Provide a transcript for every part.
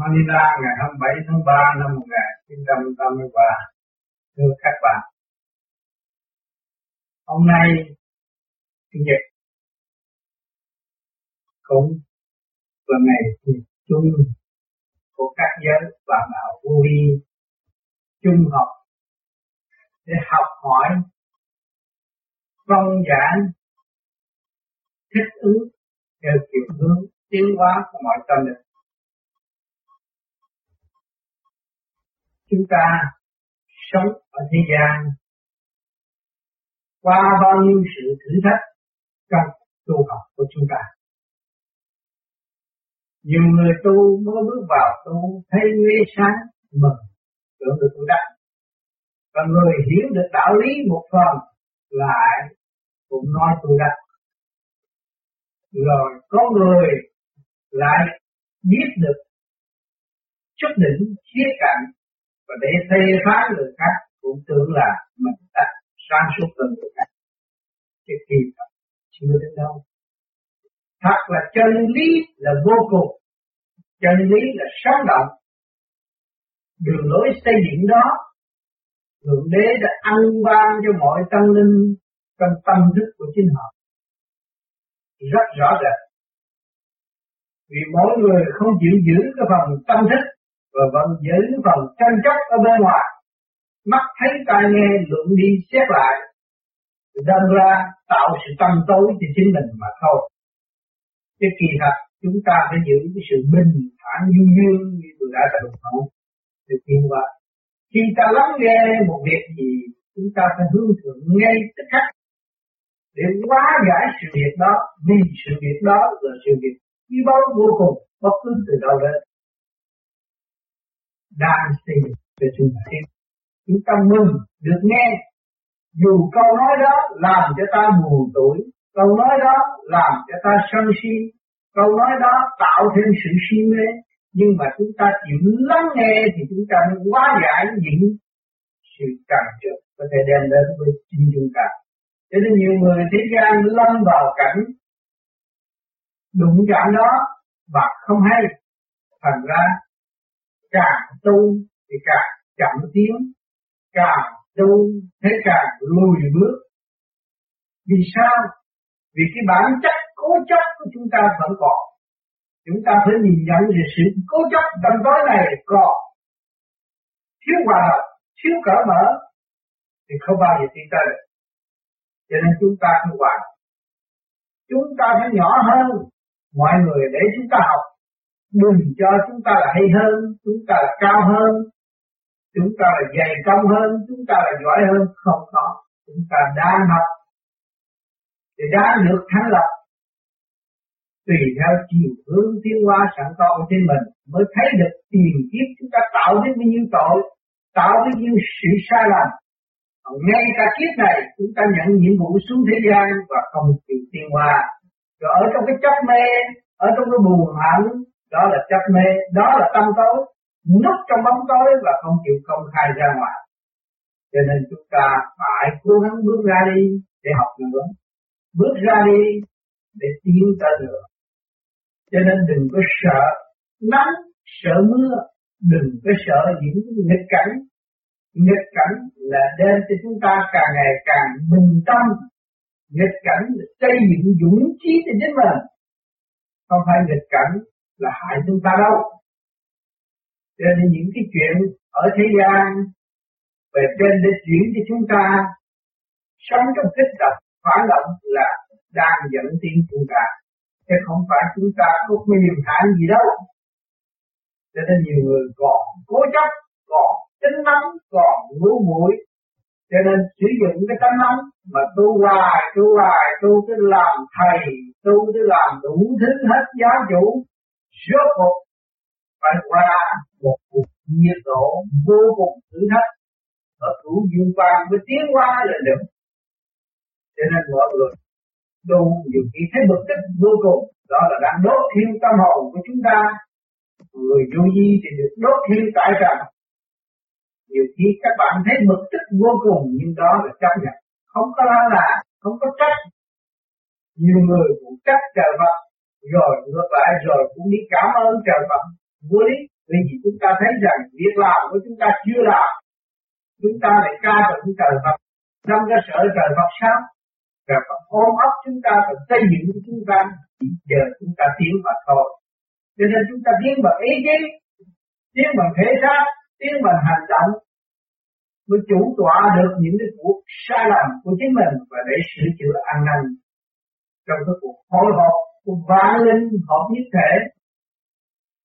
Manila ngày 27 tháng 3 năm 1983. Thưa các bạn, hôm nay Chủ nhật cũng là ngày chung của các giới và đạo vô vi chung học để học hỏi phân giảng thích ứng theo kiểu hướng tiến hóa của mọi tâm lực chúng ta sống ở thế gian qua bao nhiêu sự thử thách trong tu học của chúng ta. Nhiều người tu mới bước vào tu thấy nguy sáng mừng, tưởng được tu đắc. Và người hiểu được đạo lý một phần lại cũng nói tu đắc. Rồi có người lại biết được chút đỉnh khía cạnh và để phê phán người khác cũng tưởng là mình đã sáng suốt hơn người khác. Cái kỳ thật chưa đến đâu. Thật là chân lý là vô cùng. Chân lý là sống động. Đường lối xây dựng đó, thượng đế đã ăn ban cho mọi tâm linh trong tâm thức của chính họ. Rất rõ rệt vì mỗi người không chịu giữ cái phần tâm thức và vẫn giữ phần tranh chấp ở bên ngoài. Mắt thấy tai nghe luận đi xét lại, đâm ra tạo sự tâm tối cho chính mình mà thôi. Cái kỳ thật, chúng ta phải giữ cái sự bình thản du dương như tôi đã từng nói được tiên qua khi ta lắng nghe một việc gì, chúng ta phải hướng thượng ngay tức khắc. Để hóa giải sự việc đó, vì sự việc đó là sự việc quý báu vô cùng, bất cứ từ đâu đến đang xây dựng cho chúng ta chúng ta mừng được nghe. Dù câu nói đó làm cho ta buồn tuổi, câu nói đó làm cho ta sân si, câu nói đó tạo thêm sự si mê. Nhưng mà chúng ta chịu lắng nghe thì chúng ta mới hóa giải những sự cản trở có thể đem đến với chính chúng ta. Cho nên nhiều người thế gian lâm vào cảnh đụng chạm đó và không hay. Thành ra càng tu thì càng chậm tiến, càng tu thế càng lùi bước. Vì sao? Vì cái bản chất cố chấp của chúng ta vẫn còn. Chúng ta phải nhìn nhận về sự cố chấp tâm tối này còn. Thiếu hòa hợp, thiếu cỡ mở thì không bao giờ tiến tới. Được cho nên chúng ta không hòa chúng ta phải nhỏ hơn. Mọi người để chúng ta học đừng cho chúng ta là hay hơn, chúng ta là cao hơn, chúng ta là dày công hơn, chúng ta là giỏi hơn. Không có. Chúng ta đang học thì đang được thắng lập. Tùy theo chiều hướng tiến hóa sẵn có của chính mình mới thấy được tiền kiếp chúng ta tạo đến bao nhiêu tội, tạo đến nhiêu sự sai lầm. Ngay cả kiếp này, chúng ta nhận nhiệm vụ xuống thế gian và không chịu tiên hoa rồi ở trong cái chấp mê, ở trong cái buồn hận đó là chấp mê, đó là tâm tối. Núp trong bóng tối và không chịu công khai ra ngoài. Cho nên chúng ta phải cố gắng bước ra đi để học nữa bước ra đi để tiến tới nữa cho nên đừng có sợ nắng, sợ mưa. Đừng có sợ những nghịch cảnh. Nghịch cảnh là đem cho chúng ta càng ngày càng bình tâm. Nghịch cảnh là xây dựng dũng chí cho chính mình. Không phải nghịch cảnh là hại chúng ta đâu. Cho nên những cái chuyện ở thế gian về trên để chuyển cho chúng ta, sống trong kích động phản động là đang dẫn tiến chúng ta. Chứ không phải chúng ta có quyền hạn gì đâu. Cho nên nhiều người còn cố chấp, còn tính nóng, còn ngu muội. Cho nên sử dụng cái tánh nóng mà tu hoài tu hoài, tu cái làm thầy, tu cái làm đủ thứ hết giáo chủ rốt cuộc phải qua một cuộc nhiệt độ vô cùng thử thách. Và thủ dương quan mới tiến qua là được. Cho nên mọi người tu nhiều khi thấy bực tức vô cùng. Đó là đang đốt thiêu tâm hồn của chúng ta. Người vô di thì được đốt thiêu tại trần. Nhiều khi các bạn thấy bực tức vô cùng, nhưng đó là chấp nhận. Không có la là, không có trách. Nhiều người cũng trách trời vật rồi ngược lại rồi cũng đi cảm ơn trời Phật vô lý Vì vì chúng ta thấy rằng việc làm của chúng ta chưa làm, chúng ta lại ca tụng trời Phật, trong cơ sở trời Phật sao? Trời Phật ôm ấp chúng ta và xây dựng chúng ta, chỉ giờ chúng ta tiến mà thôi. Cho nên chúng ta tiến bằng ý chí, tiến bằng thể xác, tiến bằng hành động, mới chủ tọa được những cái cuộc sai lầm của chính mình và để sửa chữa an lành trong cái cuộc hối hộp của vạn linh họ biết thể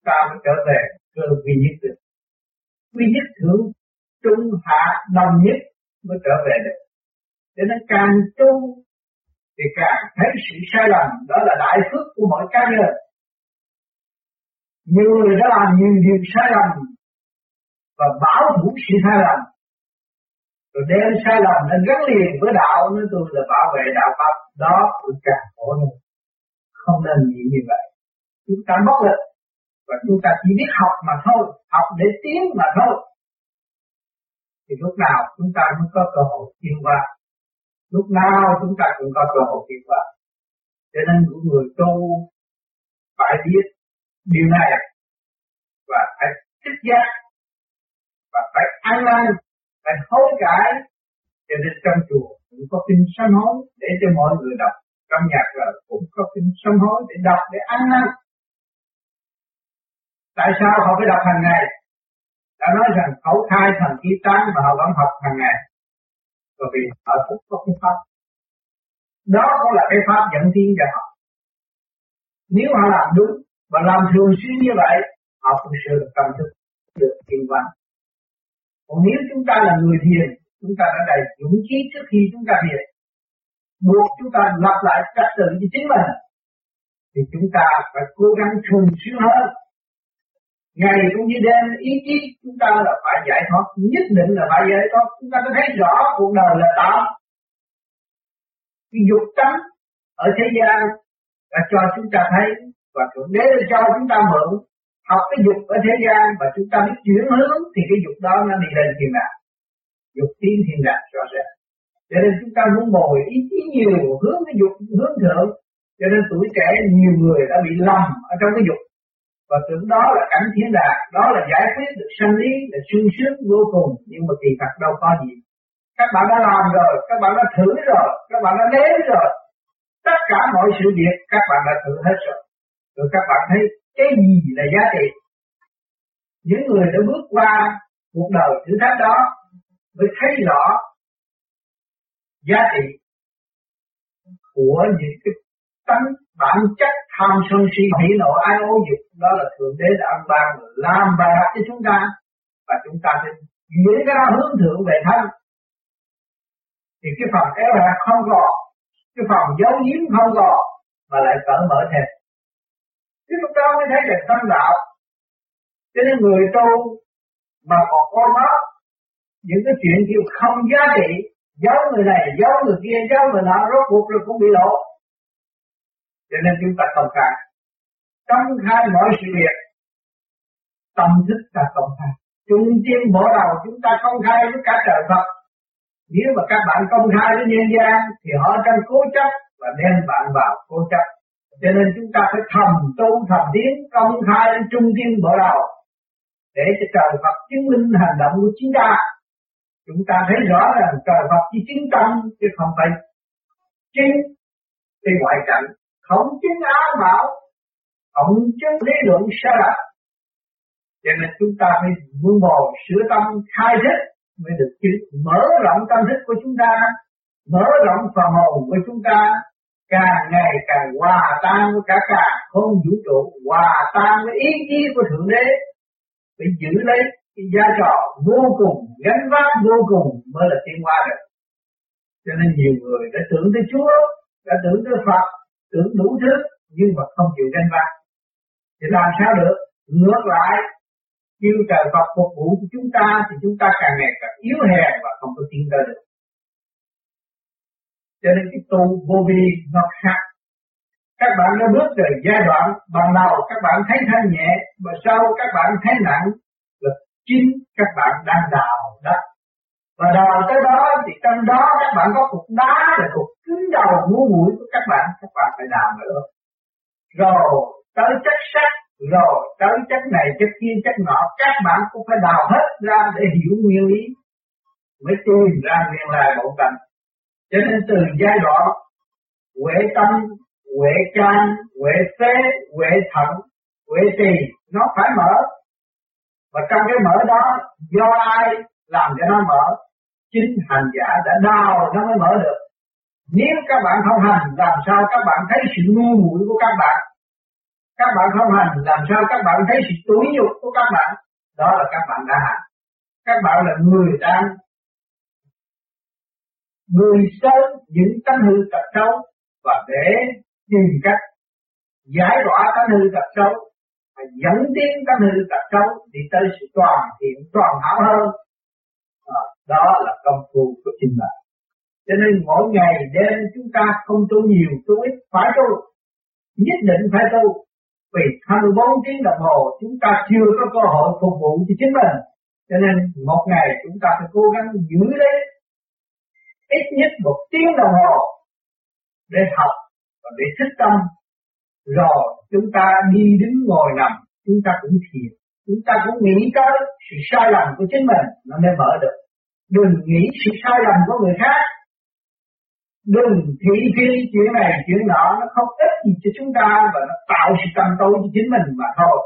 ta mới trở về, cơ duy nhất được. Duy nhất thượng trung hạ đồng nhất mới trở về được. Cho nên càng tu thì càng thấy sự sai lầm, đó là đại phước của mọi cá nhân. Nhiều người đã làm nhiều điều sai lầm và bảo thủ sự sai lầm. Rồi đem sai lầm nó gắn liền với đạo nên tôi là bảo vệ đạo pháp. Đó cũng càng khổ hơn không nên nghĩ như vậy. Chúng ta bất lực và chúng ta chỉ biết học mà thôi, học để tiến mà thôi. Thì lúc nào chúng ta cũng có cơ hội tiến qua? Lúc nào chúng ta cũng có cơ hội tiến qua. Cho nên của người tu phải biết điều này và phải thích giác và phải ăn năn phải hối cải cho nên trong chùa cũng có kinh sám hối để cho mọi người đọc trong nhà là cũng có kinh sám hối để đọc để ăn năn. Tại sao họ phải đọc hàng ngày? Đã nói rằng khẩu thai, thần ký tán mà họ vẫn học hàng ngày. Bởi vì họ cũng có cái pháp. Đó cũng là cái pháp dẫn tiến cho họ. Nếu họ làm đúng và làm thường xuyên như vậy họ cũng sẽ được tâm thức được thiên văn còn nếu chúng ta là người thiền chúng ta đã đầy dũng khí trước khi chúng ta thiền buộc chúng ta lập lại trật tự cho chính mình, thì chúng ta phải cố gắng thường xuyên hơn. Ngày cũng như đêm, ý chí chúng ta là phải giải thoát, nhất định là phải giải thoát. Chúng ta có thấy rõ cuộc đời là tạo cái dục tánh ở thế gian đã cho chúng ta thấy và thượng đế đã cho chúng ta mượn. Học cái dục ở thế gian và chúng ta biết chuyển hướng, thì cái dục đó nó đi lên thiên đàng. Dục tiến thiên đàng rõ ràng cho nên chúng ta muốn bồi ý chí nhiều, hướng cái dục, hướng thượng. Cho nên tuổi trẻ nhiều người đã bị lầm ở trong cái dục. Và tưởng đó là cảnh thiên đàng, đó là giải quyết được sanh lý, là sung sướng vô cùng, nhưng mà kỳ thật đâu có gì. Các bạn đã làm rồi, các bạn đã thử rồi, các bạn đã nếm rồi. Tất cả mọi sự việc các bạn đã thử hết rồi. Rồi các bạn thấy cái gì là giá trị? Những người đã bước qua cuộc đời thử thách đó mới thấy rõ giá trị của những cái tánh bản chất tham sân si hỉ nộ ai ô dục. Đó là thượng đế đã ăn ban làm bài học cho chúng ta. Và chúng ta nên chuyển cái đó hướng thượng về thân. Thì cái phần éo hẹp không còn cái phần giấu giếm không còn mà lại cởi mở thêm. Cái lúc đó mới thấy được tâm đạo. Cho nên người tu mà còn ôm ấp những cái chuyện kêu không giá trị giấu người này, giấu người kia, giấu người nọ, rốt cuộc rồi cũng bị lộ. Cho nên chúng ta công khai công khai mọi sự việc. Tâm thức ta công khai trung tiên mở đầu, chúng ta công khai với cả trời Phật. Nếu mà các bạn công khai với nhân gian, thì họ đang cố chấp và đem bạn vào cố chấp. Cho nên chúng ta phải thầm tu thầm tiến công khai, trung tiên mở đầu, để cho trời Phật chứng minh hành động của chúng ta chúng ta thấy rõ rằng trời Phật chỉ chính tâm chứ không phải chính cái ngoại cảnh. Không chính á bảo không chính lý luận sai lạc, cho nên chúng ta phải vun bồi sửa tâm khai thức mới được chứ. Mở rộng tâm thức của chúng ta mở rộng phần hồn của chúng ta. Càng ngày càng hòa tan với cả cả không vũ trụ hòa tan với ý chí của thượng đế. Phải giữ lấy cái giá trò vô cùng, gánh vác vô cùng mới là tiến hóa được. Cho nên nhiều người đã tưởng tới Chúa, đã tưởng tới Phật, tưởng đủ thứ, nhưng mà không chịu gánh vác. Thì làm sao được? Ngược lại kêu trời Phật phục vụ cho chúng ta thì chúng ta càng ngày càng yếu hèn và không có tiến tới được. Cho nên cái tu vô vi nó khác. Các bạn đã bước từ giai đoạn ban đầu các bạn thấy thanh nhẹ và sau các bạn thấy nặng chính các bạn đang đào đất. Và đào tới đó thì trong đó các bạn có cục đá là cục cứng đầu ngũ mũi của các bạn các bạn phải đào nữa rồi tới chất sắt rồi tới chất này, chất kia, chất nọ, các bạn cũng phải đào hết ra để hiểu nguyên lý, mới tìm ra nguyên lai bộ tánh cho nên từ giai đoạn huệ tâm, huệ can, huệ phế, huệ thận, huệ trì, nó phải mở và trong cái mở đó, do ai làm cho nó mở? Chính hành giả đã đào nó mới mở được. Nếu các bạn không hành, làm sao các bạn thấy sự ngu muội của các bạn? Các bạn không hành, làm sao các bạn thấy sự tối nhục của các bạn? Đó là các bạn đã hành. Các bạn là người đang người sớm những tánh hư tật xấu và để tìm cách giải tỏa tánh hư tật xấu và dẫn tiến các hư tập xấu đi tới sự toàn thiện toàn hảo hơn. À, đó là công phu của chính bạn cho nên mỗi ngày đêm chúng ta không tu nhiều tu ít phải tu. Nhất định phải tu. Vì 24 tiếng đồng hồ chúng ta chưa có cơ hội phục vụ cho chính mình. Cho nên một ngày chúng ta phải cố gắng giữ lấy ít nhất một tiếng đồng hồ để học và để thức tâm rồi, chúng ta đi đứng ngồi nằm, chúng ta cũng thiền. Chúng ta cũng nghĩ tới sự sai lầm của chính mình, nó mới mở được. Đừng nghĩ sự sai lầm của người khác. Đừng thị phi chuyện này, chuyện nọ, nó không ích gì cho chúng ta và nó tạo sự tâm tối cho chính mình mà thôi.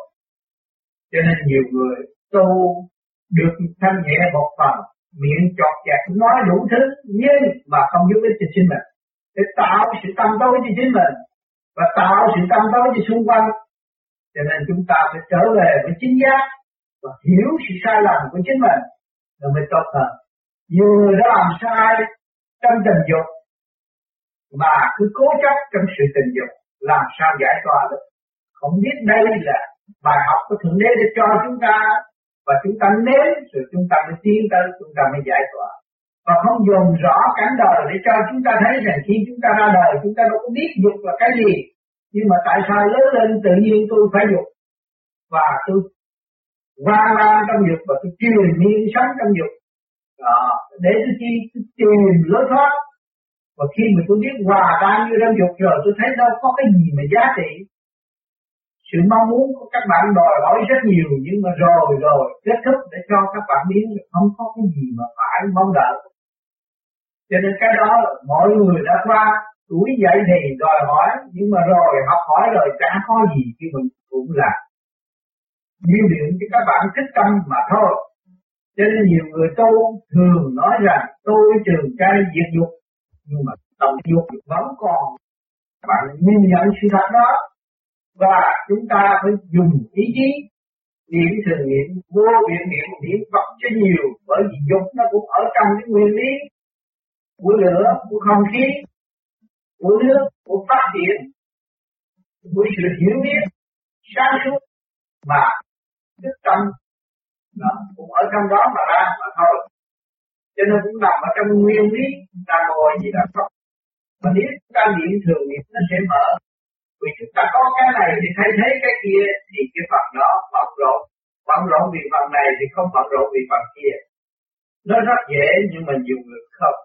Cho nên nhiều người tu được thanh nhẹ một phần, miệng chọt chẹt nói đủ thứ, nhưng mà không giúp ích cho chính mình. Để tạo sự tâm tối cho chính mình và tạo sự tâm tối cho xung quanh. Cho nên chúng ta phải trở về với chính giác và hiểu sự sai lầm của chính mình rồi mới tốt hơn. Nhiều người đã làm sai trong tình dục, mà cứ cố chấp trong sự tình dục, làm sao giải tỏa được? Không biết đây là bài học của thượng đế để cho chúng ta, và chúng ta nếm rồi chúng ta mới tiến tới, chúng ta mới giải tỏa và không dùng rõ cảnh đời để cho chúng ta thấy rằng khi chúng ta ra đời chúng ta đâu có biết dục là cái gì. Nhưng mà tại sao lớn lên tự nhiên tôi phải dục? Và tôi va la trong dục và tôi truyền miên sống trong dục. Đó, để tôi chi tôi tìm lối thoát. Và khi mà tôi biết hòa tan như trong dục rồi tôi thấy đâu có cái gì mà giá trị sự mong muốn của các bạn đòi hỏi rất nhiều, nhưng mà rồi rồi, kết thúc để cho các bạn biết không có cái gì mà phải mong đợi. Cho nên cái đó mọi người đã qua tuổi dậy thì đòi hỏi, nhưng mà rồi, học hỏi rồi chẳng có gì khi mình cũng là điều điện cho các bạn thích tâm mà thôi. Cho nên nhiều người tu thường nói rằng, tôi trường cái diệt dục, nhưng mà tâm dục vẫn còn. Bạn nhìn nhận sự thật đó và chúng ta phải dùng ý chí, niệm thường niệm, vô biện niệm niệm Phật cho nhiều, bởi vì dục nó cũng ở trong cái nguyên lý của lửa, của không khí, của nước, của phát triển, của sự hiểu biết, sáng suốt mà đức tâm. Nó cũng ở trong đó mà ra mà thôi. Cho nên cũng nằm ở trong nguyên lý ta ngồi gì là Phật. Mà nếu chúng ta niệm thường niệm, nó sẽ mở vì chúng ta có cái này thì thay thế cái kia thì cái phần đó bận rộn. Bận rộn vì phần này thì không bận rộn vì phần kia. Nó rất dễ nhưng mà dùng lực không.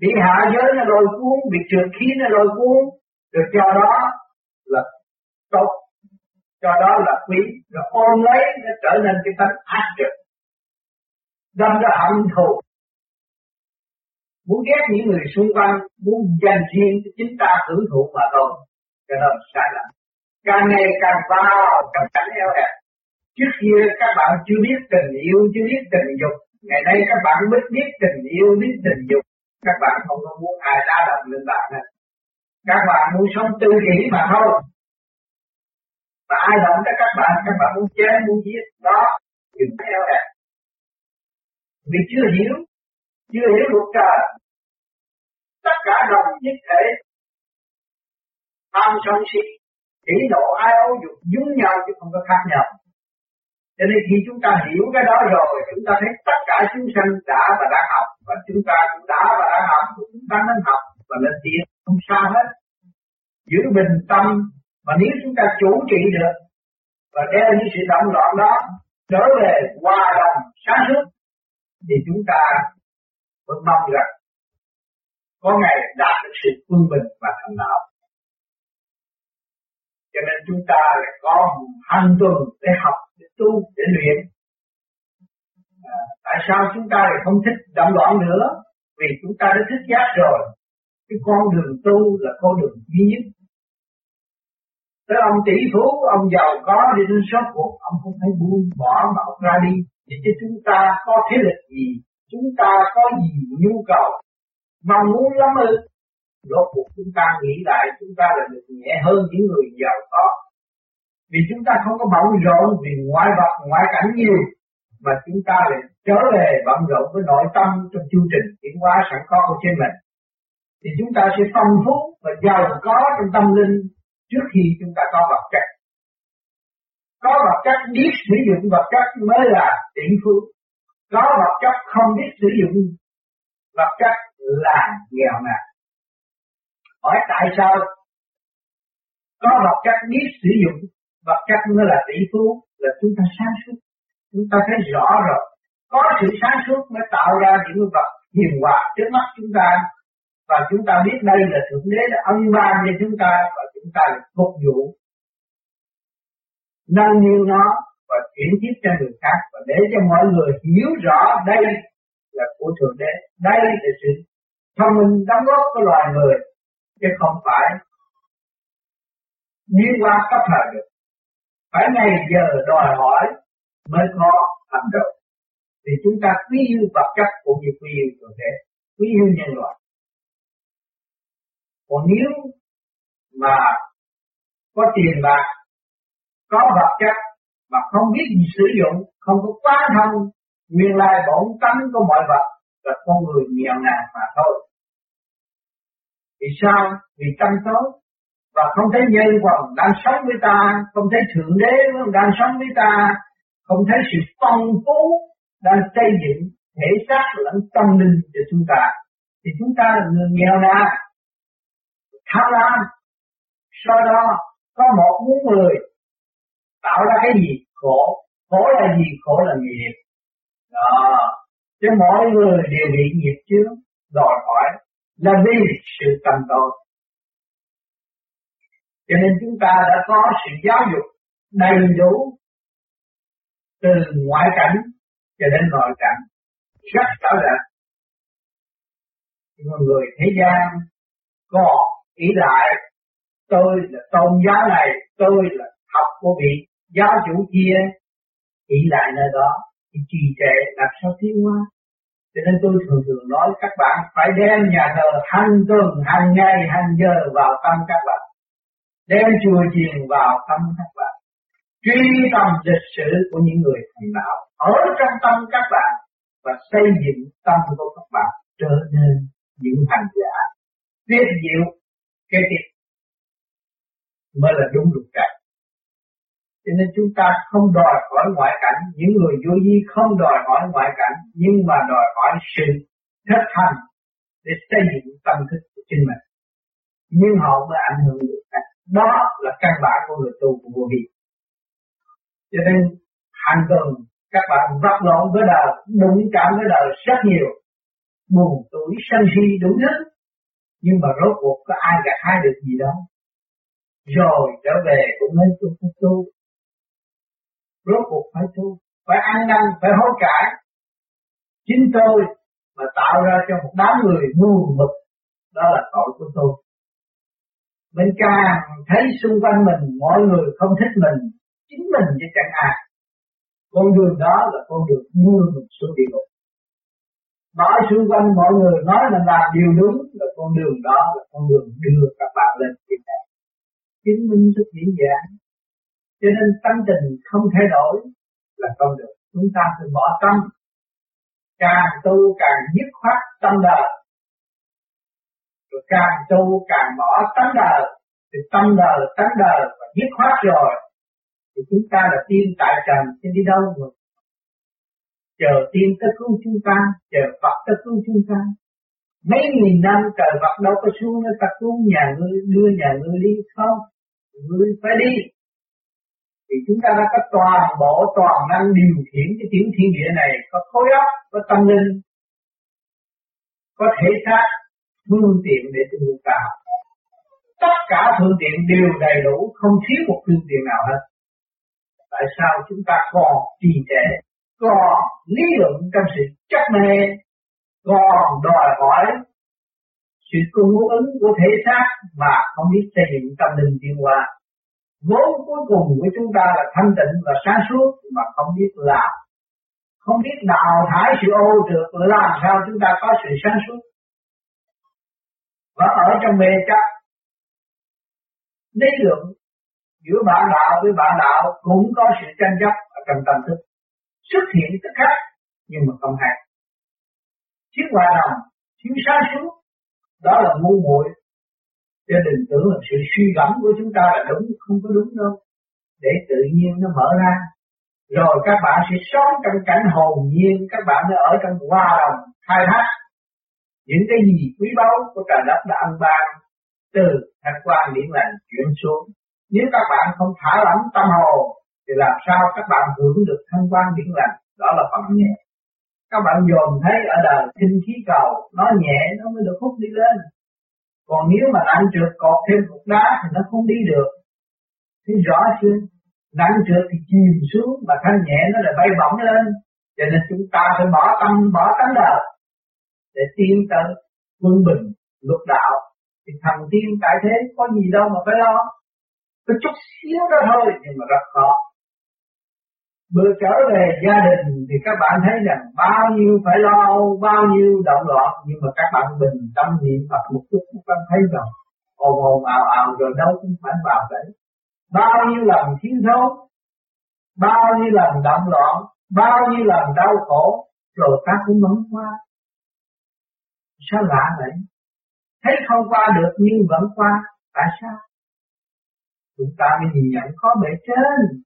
Bị hạ giới nó lôi cuốn, bị trượt khí nó lôi cuốn. Được cho đó là tốt. Cho đó là quý. Là ôm lấy nó trở nên cái tánh ác trực đâm ra hận thù. Muốn ghét những người xung quanh, muốn dành riêng cho chính ta hưởng thụ mà thôi cho nên sai lầm. Càng ngày càng vào trong cảnh eo hẹp trước kia các bạn chưa biết tình yêu, chưa biết tình dục. Ngày nay các bạn biết biết tình yêu, biết tình dục. Các bạn không có muốn ai đá động lên bạn hết các bạn muốn sống tư kỷ mà thôi. Và ai động tới các bạn các bạn muốn chém, muốn giết, đó, đừng theo hẹp vì chưa hiểu chưa hiểu luật trời. Tất cả đồng nhất thể tham sân si. Chỉ độ ai ấu dục giống nhau chứ không có khác nhau. Cho nên khi chúng ta hiểu cái đó rồi, chúng ta thấy tất cả chúng sanh đã và đã học, và chúng ta cũng đã và đã học chúng ta nên học và nên tiến không sao hết. Giữ bình tâm, mà nếu chúng ta chủ trị được, và đeo những sự động loạn đó, trở về hòa đồng, sáng suốt, thì chúng ta vẫn mong rằng có ngày đạt được sự quân bình và thành đạo cho nên chúng ta lại có hàng tuần để học để tu để luyện. À, tại sao chúng ta lại không thích đậm loạn nữa? Vì chúng ta đã thích giác rồi. Cái con đường tu là con đường duy nhất. Tới ông tỷ phú, ông giàu có đi đến số cuộc, ông không thấy buông bỏ mà ông ra đi. Thì cho chúng ta có thế lực gì, chúng ta có gì nhu cầu, mong muốn lắm ư. Rốt cuộc chúng ta nghĩ lại chúng ta là được nhẹ hơn những người giàu có. Vì chúng ta không có bận rộn vì ngoại vật, ngoại cảnh nhiều, mà chúng ta lại trở về bận rộn với nội tâm trong chương trình chuyển hóa sẵn có của trên mình. Thì chúng ta sẽ phong phú và giàu có trong tâm linh trước khi chúng ta có vật chất. Có vật chất biết sử dụng vật chất mới là tỷ phú. Có vật chất không biết sử dụng vật chất là nghèo nàn. Hỏi tại sao có học cách biết sử dụng vật chất nó là tỷ phú là chúng ta sáng suốt. Chúng ta thấy rõ rồi. Có sự sáng suốt mới tạo ra những vật hiền hòa trước mắt chúng ta và chúng ta biết đây là thượng đế đã ân ban cho chúng ta và chúng ta là phục vụ nâng niu nó và chuyển tiếp cho người khác và để cho mọi người hiểu rõ đây là của thượng đế đây là sự thông minh đóng góp của loài người chứ không phải liên quan cấp thời được. Phải ngày giờ đòi hỏi mới có hành động. Thì chúng ta quý yêu vật chất cũng như quý yêu cơ thể, quý yêu nhân loại. Còn nếu mà có tiền bạc, có vật chất mà không biết gì sử dụng, không có quá thông nguyên lai bổn tánh của mọi vật là con người nghèo nàn mà thôi vì sao? Vì tâm tối. Và không thấy nhân hoàng đang sống với ta, không thấy thượng đế đang sống với ta, không thấy sự phong phú đang xây dựng thể xác lẫn tâm linh cho chúng ta. Thì chúng ta là người nghèo nàn tham lam. Sau đó, có một muốn người tạo ra cái gì? Khổ. Khổ là gì? Khổ là nghiệp. Đó. Chứ mọi người đều bị nghiệp chướng, đòi hỏi là vì sự tâm tội cho nên chúng ta đã có sự giáo dục đầy đủ từ ngoại cảnh cho đến nội cảnh. Rất rõ ràng. Nhưng mà người thế gian có ý lại, tôi là tôn giáo này, tôi là học của vị giáo chủ kia, ý lại nơi đó. Thì trì trệ, làm sao tiến hóa cho nên tôi thường thường nói các bạn phải đem nhà thờ hàng tuần, hàng ngày, hàng giờ vào tâm các bạn. Đem chùa chiền vào tâm các bạn. Truy tầm lịch sử của những người thành đạo ở trong tâm các bạn và xây dựng tâm của các bạn trở nên những hành giả tiếp diệu cái tiếp mới là đúng luật cả cho nên chúng ta không đòi hỏi ngoại cảnh, những người vô vi không đòi hỏi ngoại cảnh, nhưng mà đòi hỏi sự thực hành để xây dựng tâm thức của chính mình. Nhưng họ mới ảnh hưởng được cả. Đó là căn bản của người tu của vô vi. Cho nên hàng tuần các bạn vắt lộn với đời, đụng chạm với đời rất nhiều, buồn tuổi sân si đủ thứ, nhưng mà rốt cuộc có ai gặt hai được gì đâu rồi trở về cũng nên tu tu rốt cuộc phải tu, phải ăn năn phải hối cải. Chính tôi mà tạo ra cho một đám người buồn bực đó là tội của tôi. Mình càng thấy xung quanh mình, mọi người không thích mình, chính mình chứ chẳng ai. Con đường đó là con đường đưa mình xuống địa ngục. Nói xung quanh mọi người nói là làm điều đúng, là con đường đó là con đường đưa các bạn lên thiên đàng. Chứng minh rất dễ dàng cho nên tâm tình không thay đổi là không được. Chúng ta phải bỏ tâm. Càng tu càng dứt khoát tâm đời. Rồi càng tu càng bỏ tâm đời. Thì tâm đời tâm đời và dứt khoát rồi. Thì chúng ta là tiên tại trần sẽ đi đâu rồi chờ tiên tới cứu chúng ta, chờ Phật tới cứu chúng ta. Mấy nghìn năm trời Phật đâu có xuống nó ta cứu nhà ngươi, đưa nhà ngươi đi, không? Ngươi phải đi thì chúng ta đã có toàn bộ, toàn năng điều khiển cái tiểu thiên địa này, có khối óc, có tâm linh, có thể xác, phương tiện để tu tạo tất cả phương tiện đều đầy đủ, không thiếu một phương tiện nào hết. Tại sao chúng ta còn trì trệ, còn lý luận trong sự chấp mê, còn đòi hỏi sự cung ứng của thể xác mà không biết xây dựng tâm linh tiến hóa? Vốn cuối cùng của chúng ta là thanh tịnh và sáng suốt, mà không biết làm. Không biết đào thải sự ô trượt làm sao chúng ta có sự sáng suốt. Và ở trong mê chấp, lý luận giữa bạn đạo với bạn đạo cũng có sự tranh chấp ở trong tâm thức. Xuất hiện tức khắc, nhưng mà không hay. Thiếu hòa đồng thiếu sáng suốt, đó là ngu muội cho đừng tưởng là sự suy gẫm của chúng ta là đúng, không có đúng đâu. Để tự nhiên nó mở ra. Rồi các bạn sẽ sống trong cảnh hồn nhiên. Các bạn mới ở trong hòa đồng, khai thác những cái gì quý báu của trời đất đã ăn ban từ thanh quan điển lành chuyển xuống. Nếu các bạn không thả lỏng tâm hồn, thì làm sao các bạn hưởng được thanh quan điển lành? Đó là phần nhẹ. Các bạn dồn thấy ở đời kinh khí cầu, nó nhẹ, nó mới được hút đi lên còn nếu mà nặng trượt cột thêm cục đá thì nó không đi được. Thì rõ chưa? Nặng trượt thì chìm xuống mà thanh nhẹ nó lại bay bổng lên. Cho nên chúng ta phải bỏ tâm, bỏ tánh đời để tiến tới quân bình, luật đạo. Thì thần tiên tại thế có gì đâu mà phải lo. Có chút xíu đó thôi, nhưng mà rất khó. Vừa trở về gia đình thì các bạn thấy rằng bao nhiêu phải lo, bao nhiêu động loạn. Nhưng mà các bạn bình tâm niệm Phật một chút, các bạn thấy rằng ồn ồn ào ào rồi đâu cũng phải vào đấy. Bao nhiêu lần thiếu thốn, bao nhiêu lần động loạn, bao nhiêu lần đau khổ, rồi ta cũng mẫn qua sao lạ vậy? Thấy không qua được nhưng vẫn qua. Tại sao? Chúng ta mới nhìn nhận có bề trên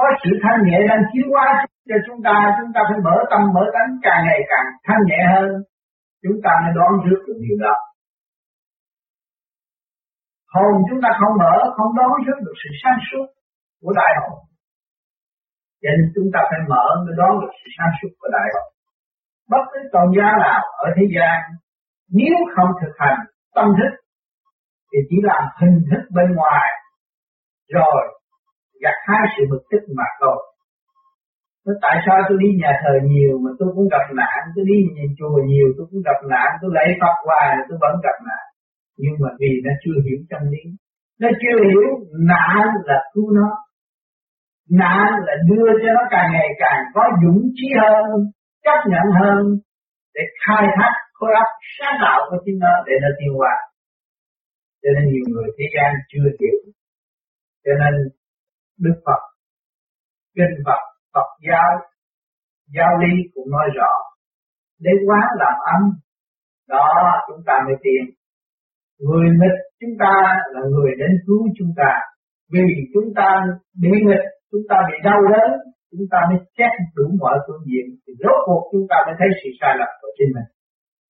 có sự thanh nhẹ đang chiếu qua cho chúng ta chúng ta phải mở tâm, mở tánh càng ngày càng thanh nhẹ hơn. Chúng ta mới đoán trước được điều đó. Hồn chúng ta không mở, không đoán trước được sự sáng suốt của đại hồn. Cho nên chúng ta phải mở mới đoán được sự sáng suốt của đại hồn. Bất cứ tôn giáo nào ở thế gian, nếu không thực hành tâm thức, thì chỉ làm hình thức bên ngoài, rồi gặt hai sự bực tức mà thôi nó tại sao tôi đi nhà thờ nhiều mà tôi cũng gặp nạn, tôi đi nhà chùa nhiều tôi cũng gặp nạn, tôi lấy Phật hoài tôi vẫn gặp nạn. Nhưng mà vì nó chưa hiểu chân lý, nó chưa hiểu nạn là cứu nó, nạn là đưa cho nó càng ngày càng có dũng chí hơn, chấp nhận hơn để khai thác khối óc sáng tạo của chính nó để nó tiêu hóa. Cho nên nhiều người thế gian chưa hiểu. Cho nên Đức Phật, Kinh Phật, Phật giáo, giáo lý cũng nói rõ, để quá làm âm, đó chúng ta mới tiền. Người nghịch chúng ta là người đến cứu chúng ta, vì chúng ta bị nghịch, chúng ta bị đau đớn, chúng ta mới xét đủ mọi phương diện, thì rốt cuộc chúng ta mới thấy sự sai lầm của chính mình.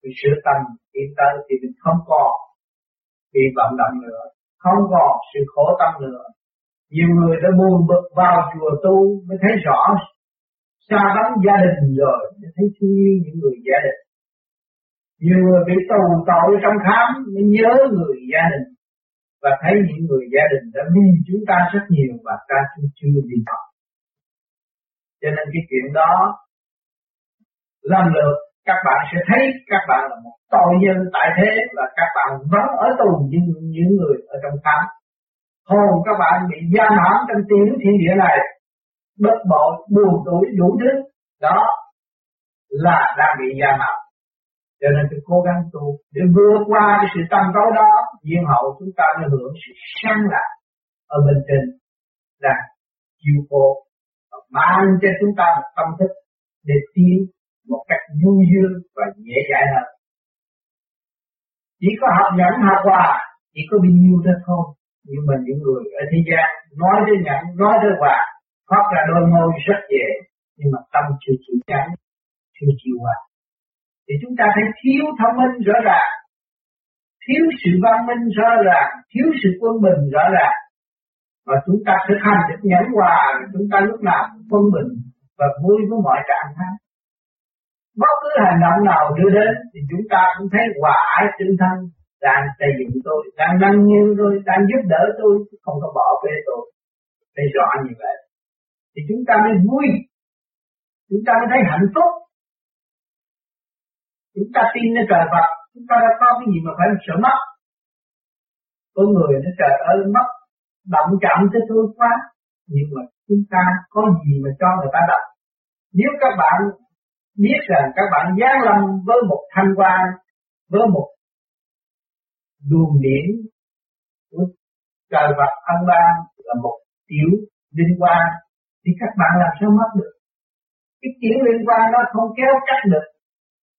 Vì sửa tâm yên tới thì mình không còn bị vận động nữa, không còn sự khổ tâm nữa, nhiều người đã buồn bực vào chùa tu mới thấy rõ xa vắng gia đình rồi mới thấy thương yêu những người gia đình. Nhiều người bị tù tội trong khám mới nhớ người gia đình và thấy những người gia đình đã vì chúng ta rất nhiều và ta cũng chưa đi họ cho nên cái chuyện đó làm được các bạn sẽ thấy các bạn là một tội nhân tại thế và các bạn vẫn ở tù như những người ở trong khám hồn các bạn bị giam hãm trong tiếng thiên địa này, bất bội, buồn tuổi, đủ thứ. Đó là đang bị giam hãm cho nên tôi cố gắng tu để vượt qua cái sự tâm tối đó. Nhiên hậu chúng ta mới hưởng sự sáng lạc ở bên trên là chiêu cô mang cho chúng ta một tâm thức để tiến một cách du dương và dễ dãi hơn. Chỉ có học nhẫn học hòa, chỉ có bình nhiêu đó thôi nhưng mà những người ở thế gian nói tới nhẫn, nói tới hòa thoát ra đôi môi rất dễ, nhưng mà tâm chưa chịu nhẫn, chưa chịu hòa. Thì chúng ta thấy thiếu thông minh rõ ràng, thiếu sự văn minh rõ ràng, thiếu sự quân bình rõ ràng. Và chúng ta thực hành được nhẫn hòa, chúng ta lúc nào cũng quân bình và vui với mọi trạng thái. Bất cứ hành động nào đưa đến, thì chúng ta cũng thấy hòa ái tương thân đang xây dựng tôi, đang nâng niu tôi, đang giúp đỡ tôi không có bỏ bê tôi. Phải rõ như vậy. Thì chúng ta mới vui. Chúng ta mới thấy hạnh phúc. Chúng ta tin nơi trời Phật. Chúng ta đã có cái gì mà phải sợ mất? Có người nó trời ơi, mất. Động chạm tới tôi quá. Nhưng mà chúng ta có gì mà cho người ta đọc? Nếu các bạn biết rằng các bạn giáng lâm với một thanh quan, với một luồng điển của trời vật ân ban là một tiểu liên quan thì các bạn làm sao mất được? Cái tiểu liên quan nó không kéo cắt được,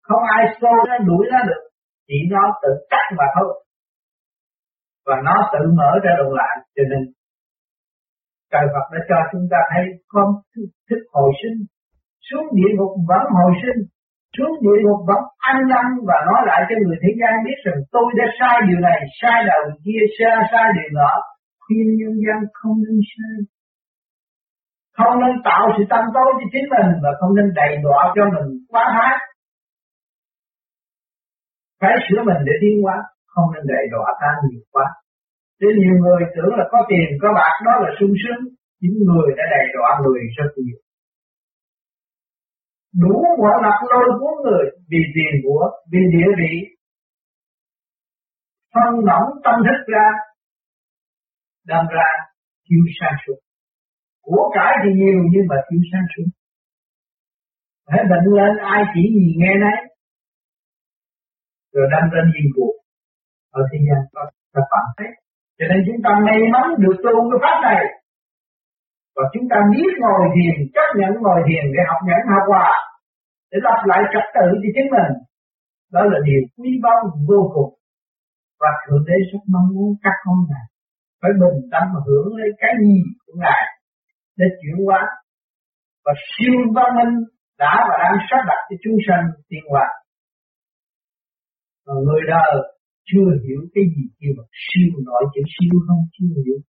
không ai xô nó đuổi nó được, chỉ nó tự cắt mà thôi. Và nó tự mở ra đồng lại cho nên trời Phật đã cho chúng ta thấy con thức hồi sinh, xuống địa ngục vẫn hồi sinh xuống địa ngục vẫn ăn năn và nói lại cho người thế gian biết rằng tôi đã sai điều này, sai đầu kia, sai sai điều nọ. Khuyên nhân dân không nên sai. Không nên tạo sự tâm tối cho chính mình và không nên đầy đọa cho mình quá hát phải sửa mình để tiến hóa, không nên đầy đọa ta nhiều quá. Thế nhiều người tưởng là có tiền, có bạc, đó là sung sướng. Chính người đã đầy đọa người rất nhiều đủ mọi mặt lôi cuốn người vì tiền của, vì địa vị. Phân nóng tâm thức ra, đâm ra thiếu sang suốt. Của cải thì nhiều nhưng mà thiếu sang suốt. Phải bệnh lên ai chỉ gì nghe nấy. Rồi đâm ra điên cuộc. Ở thế gian có các bạn thấy cho nên chúng ta may mắn được tu cái pháp này và chúng ta biết ngồi thiền chấp nhận ngồi thiền để học nhẫn học hòa, để lập lại trật tự cho chính mình. Đó là điều quý báu vô cùng. Và thượng đế rất mong muốn các con này phải bình tâm mà hưởng lấy cái gì của ngài để chuyển hóa. Và siêu văn minh đã và đang sắp đặt cho chúng sanh tiên hóa mà người đời chưa hiểu cái gì kêu mà siêu nổi chữ siêu không, chưa hiểu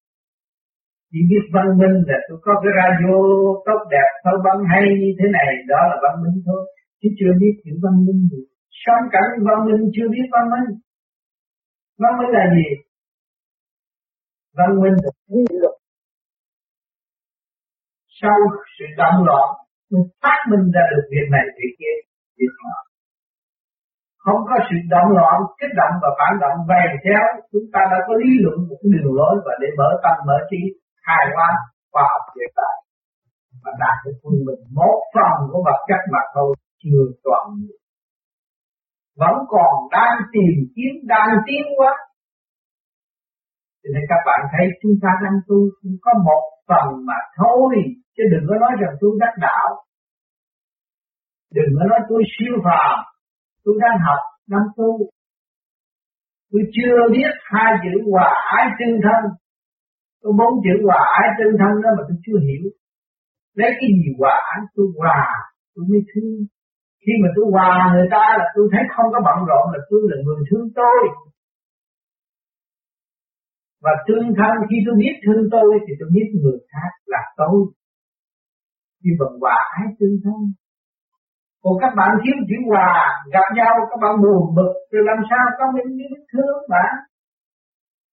chỉ biết văn minh là tôi có cái radio tốt đẹp thâu văn hay như thế này, đó là văn minh thôi. Chứ chưa biết chữ văn minh gì. Sống cảnh văn minh chưa biết văn minh. Văn minh là gì? Văn minh là luật sau sự động loạn mới phát minh ra được việc này, việc kia, việc nọ. Không có sự động loạn, kích động và phản động về theo, chúng ta đã có lý luận một đường lối và để mở tâm, mở trí hài hòa khoa học hiện tại. Mà đạt được quân mình một phần của vật chất mà thôi, chưa toàn vẫn còn đang tìm kiếm, đang tiến quá. cho nên các bạn thấy chúng ta đang tu cũng có một phần mà thôi, chứ đừng có nói rằng tôi đắc đạo. Đừng có nói tôi siêu phàm tôi đang học năm tu. Tôi chưa biết hai chữ hòa ái tương thân tôi bốn chữ hòa ái tương thân đó mà tôi chưa hiểu. Lấy cái gì hòa ái? Tôi hòa, tôi mới thương. Khi mà tôi hòa người ta là tôi thấy không có bận rộn, là tôi là người thương tôi. Và tương thân, khi tôi biết thương tôi thì tôi biết người khác là tôi. Khi bằng hòa ái tương thân. Còn các bạn thiếu chữ hòa, gặp nhau, các bạn buồn bực, rồi làm sao có những biết thương bạn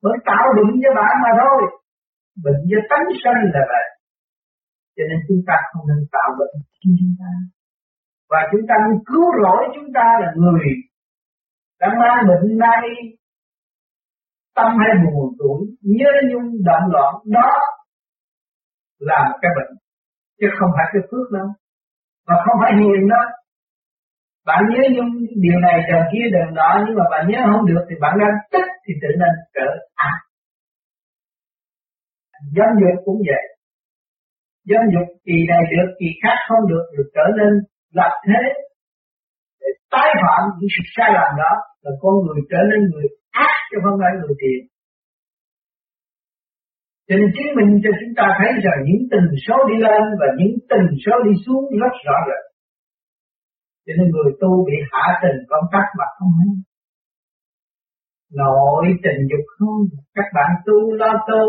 bởi tạo bệnh cho bạn mà thôi bệnh do tánh sanh là vậy. Cho nên chúng ta không nên tạo bệnh cho chúng ta. Và chúng ta nên cứu rỗi chúng ta là người đã mang bệnh nay tâm hay buồn tuổi, nhớ nhung, động loạn, đó là một cái bệnh. Chứ không phải cái phước đâu và không phải hiền đó. Bạn nhớ nhung, điều này, điều kia, điều đó nhưng mà bạn nhớ không được thì bạn đang tức thì tự nên trở ác Giáo Dâm dục cũng vậy Dâm dục kỳ này được, kỳ khác không được Rồi trở nên lập thế Để tái phạm những sự sai lầm đó, Là con người trở nên người ác chứ không phải người thiện cho nên chứng minh cho chúng ta thấy rằng những tình số đi lên và những tình số đi xuống rất rõ rệt. Cho nên người tu bị hạ tình công tác mà không hay. Nội tình dục không, các bạn tu lo tu,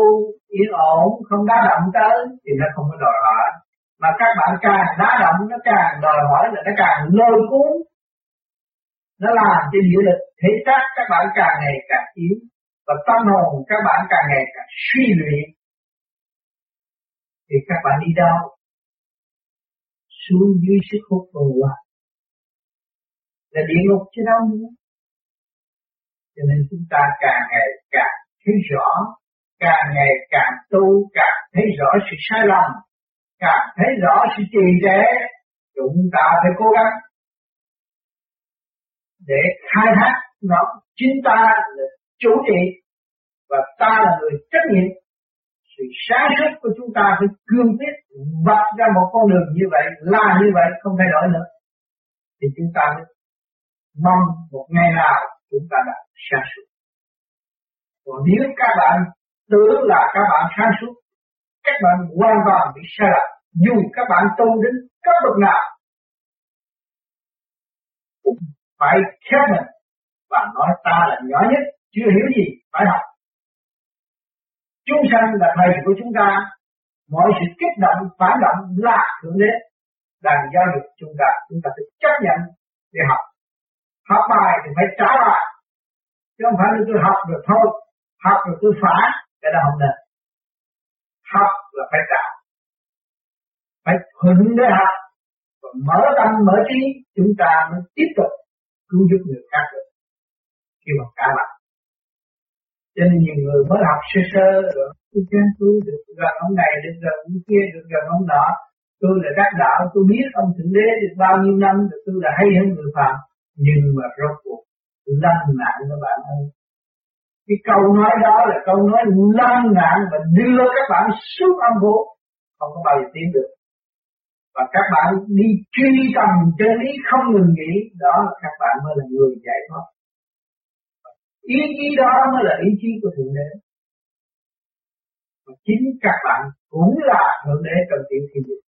yên ổn, không đá động tới thì nó không có đòi hỏi. Mà các bạn càng đá động nó càng đòi hỏi là nó càng lôi cuốn. nó làm cho địa lực thể xác các bạn càng ngày càng yếu và tâm hồn các bạn càng ngày càng suy luyện thì các bạn đi đâu xuống dưới sức hút của qua là địa ngục chứ đâu nữa cho nên chúng ta càng ngày càng thấy rõ, càng ngày càng tu, càng thấy rõ sự sai lầm, càng thấy rõ sự trì trệ, chúng ta phải cố gắng để khai thác nó. Chính ta là chủ trị và ta là người trách nhiệm. Sự sáng suốt của chúng ta phải cương quyết vạch ra một con đường như vậy, là như vậy, không thay đổi nữa. Thì chúng ta mới mong một ngày nào chúng ta đã sáng suốt. Còn nếu các bạn tưởng là các bạn sáng suốt, các bạn hoàn toàn bị sai lầm. Dù các bạn tu đến cấp bậc nào, cũng phải khép mình và nói ta là nhỏ nhất, chưa hiểu gì phải học. Chúng sanh là thầy của chúng ta, mọi sự kích động, phản động là thượng đế. Đang giáo dục chúng ta chúng ta phải chấp nhận để học học bài thì phải trả bài chứ không phải là tôi học được thôi. Học rồi tôi phá cái đó không được, học là phải trả. Phải thuận để học. Và mở tâm mở trí chúng ta mới tiếp tục cứu giúp người khác được. Khi mà cả mặt cho nên nhiều người mới học sơ sơ rồi tôi chán tôi được gần ông này được gần ông kia được gần ông nọ. Tôi là đắc đạo tôi biết ông thượng đế được bao nhiêu năm rồi tôi là hay hơn người phàm nhưng mà rốt cuộc lăn nạn các bạn ơi. Cái câu nói đó là câu nói lăn nạn và đưa các bạn xuống âm vô không có bao giờ tiến được. Và các bạn đi truy tầm chân lý không ngừng nghỉ, đó là các bạn mới là người giải thoát. Ý chí đó mới là ý chí của thượng đế. Và chính các bạn cũng là thượng đế trong tiểu thiên địa.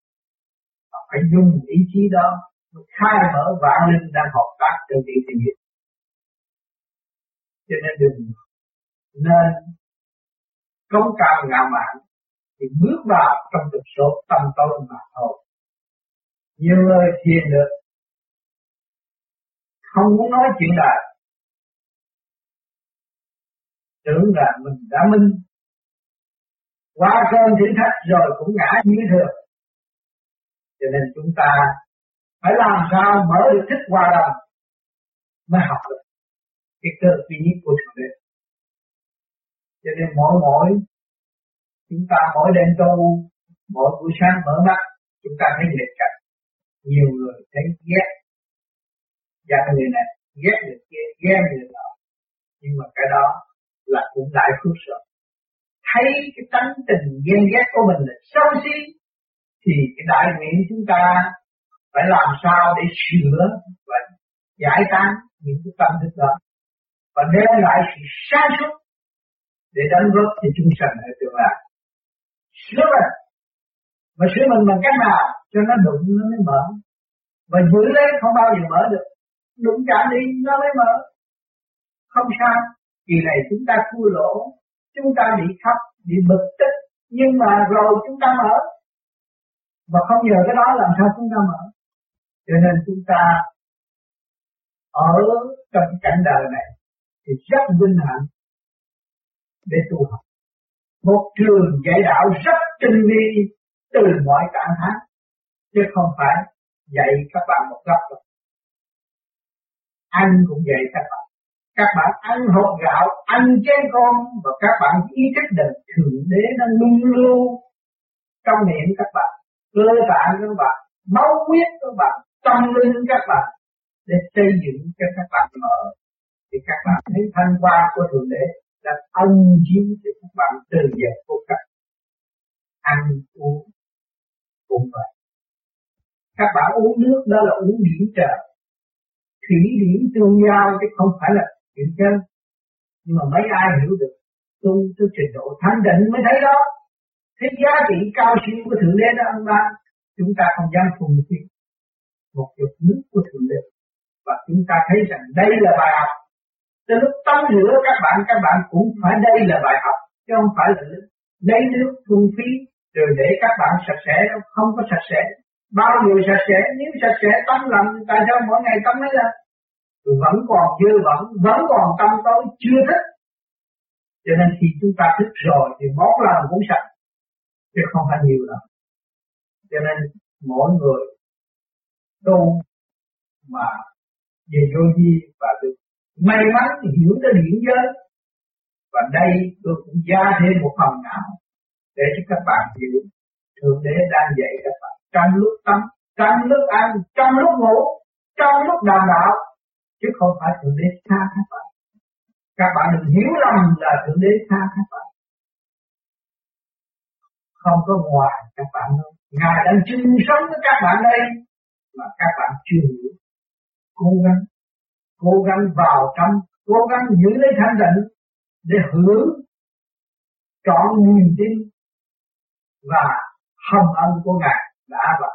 Phải dùng ý chí đó khai mở vạn linh đang hợp tác trong tiểu thiên hiểu cho nên đừng nên công cao ngạo mạn thì bước vào trong thực số tâm tối mà thôi. Nhiều người thiền được, không muốn nói chuyện đời tưởng là mình đã minh. Qua cơn thử thách rồi cũng ngã như thường cho nên chúng ta phải làm sao mở được thích hòa đồng mới học được cái cơ duy nhất của thượng đế. Cho nên mỗi mỗi chúng ta mỗi đêm tu, mỗi buổi sáng mở mắt, chúng ta thấy lệch cảnh nhiều người thấy ghét giận người này ghét người kia, ghét người nọ. Nhưng mà cái đó là cũng đại phước sợ thấy cái tánh tình ghen ghét của mình là sâu xí thì cái đại nguyện chúng ta phải làm sao để sửa và giải tán những cái tâm thức đó. Và đem lại sự sáng suốt để đóng góp cho chúng sanh ở tương lai. Sửa mình. Mà sửa mình bằng cách nào? Cho nó đụng, nó mới mở. Và giữ lấy không bao giờ mở được. Đụng chạm đi, nó mới mở. Không sao. Kỳ này chúng ta thua lỗ. Chúng ta bị khóc bị bực tức. Nhưng mà rồi chúng ta mở. Và không nhờ cái đó, làm sao chúng ta mở? Cho nên chúng ta ở trong cảnh đời này thì rất vinh hạnh để tu học. Một trường dạy đạo rất tinh vi từ mọi trạng thái, chứ không phải dạy các bạn một góc đâu anh cũng dạy các bạn. Các bạn ăn hộp gạo, ăn chén con và các bạn ý thức được thượng đế nó luôn luôn trong miệng các bạn, cơ tạng các bạn, máu huyết các bạn tâm linh các bạn, để xây dựng cho các bạn mở. Thì các bạn thấy thanh qua của thượng đế là ân chiếu cho các bạn từ giờ vô cách ăn uống cũng vậy. Các bạn uống nước đó là uống điển trời. Thủy điển tương giao chứ không phải là chuyện chân. Nhưng mà mấy ai hiểu được? Tu tới trình độ thanh định mới thấy đó. Thế giá trị cao siêu của thượng đế đó, ông ba, chúng ta không dám phùng phiền một giọt nước của thượng đế. Và chúng ta thấy rằng đây là bài học. Từ lúc tắm rửa các bạn các bạn cũng phải đây là bài học, chứ không phải là lấy nước, phung phí, rồi để các bạn sạch sẽ, không có sạch sẽ. Bao nhiêu sạch sẽ, nếu sạch sẽ, tắm lần tại sao mỗi ngày tắm mấy lần? Vẫn còn dư, vẫn vẫn còn tâm tối, chưa thích cho nên khi chúng ta thích rồi thì món lần cũng sạch, chứ không phải nhiều đâu. Cho nên mỗi người tu mà về vô vi và được may mắn hiểu tới điển giới. Và đây tôi cũng gia thêm một phần nào để cho các bạn hiểu. Thượng đế đang dạy các bạn trong lúc tắm, trong lúc ăn trong lúc ngủ trong lúc đàm đạo. Chứ không phải thượng đế xa các bạn. Các bạn đừng hiểu lầm là thượng đế xa các bạn. Không có ngoài các bạn đâu. Ngài đang chung sống với các bạn đây mà các bạn chưa hiểu. Cố gắng cố gắng vào trong, cố gắng giữ lấy thanh định để hưởng trọn niềm tin và hồng ân của ngài đã và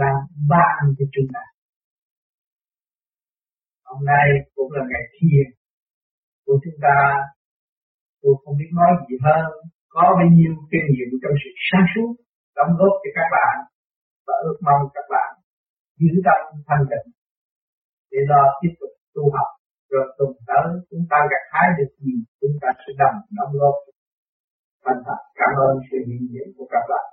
đang ban cho chúng ta. Hôm nay cũng là ngày thiền của chúng ta. Tôi không biết nói gì hơn. Có bao nhiêu kinh nghiệm trong sự sáng suốt, đóng góp cho các bạn và ước mong các bạn giữ tâm thanh tịnh. Để lo tiếp tục tu học, rồi tuần tới chúng ta gặt hái được gì chúng ta sẽ đồng đóng góp. Thành thật, cảm ơn sự hiện diện của các bạn.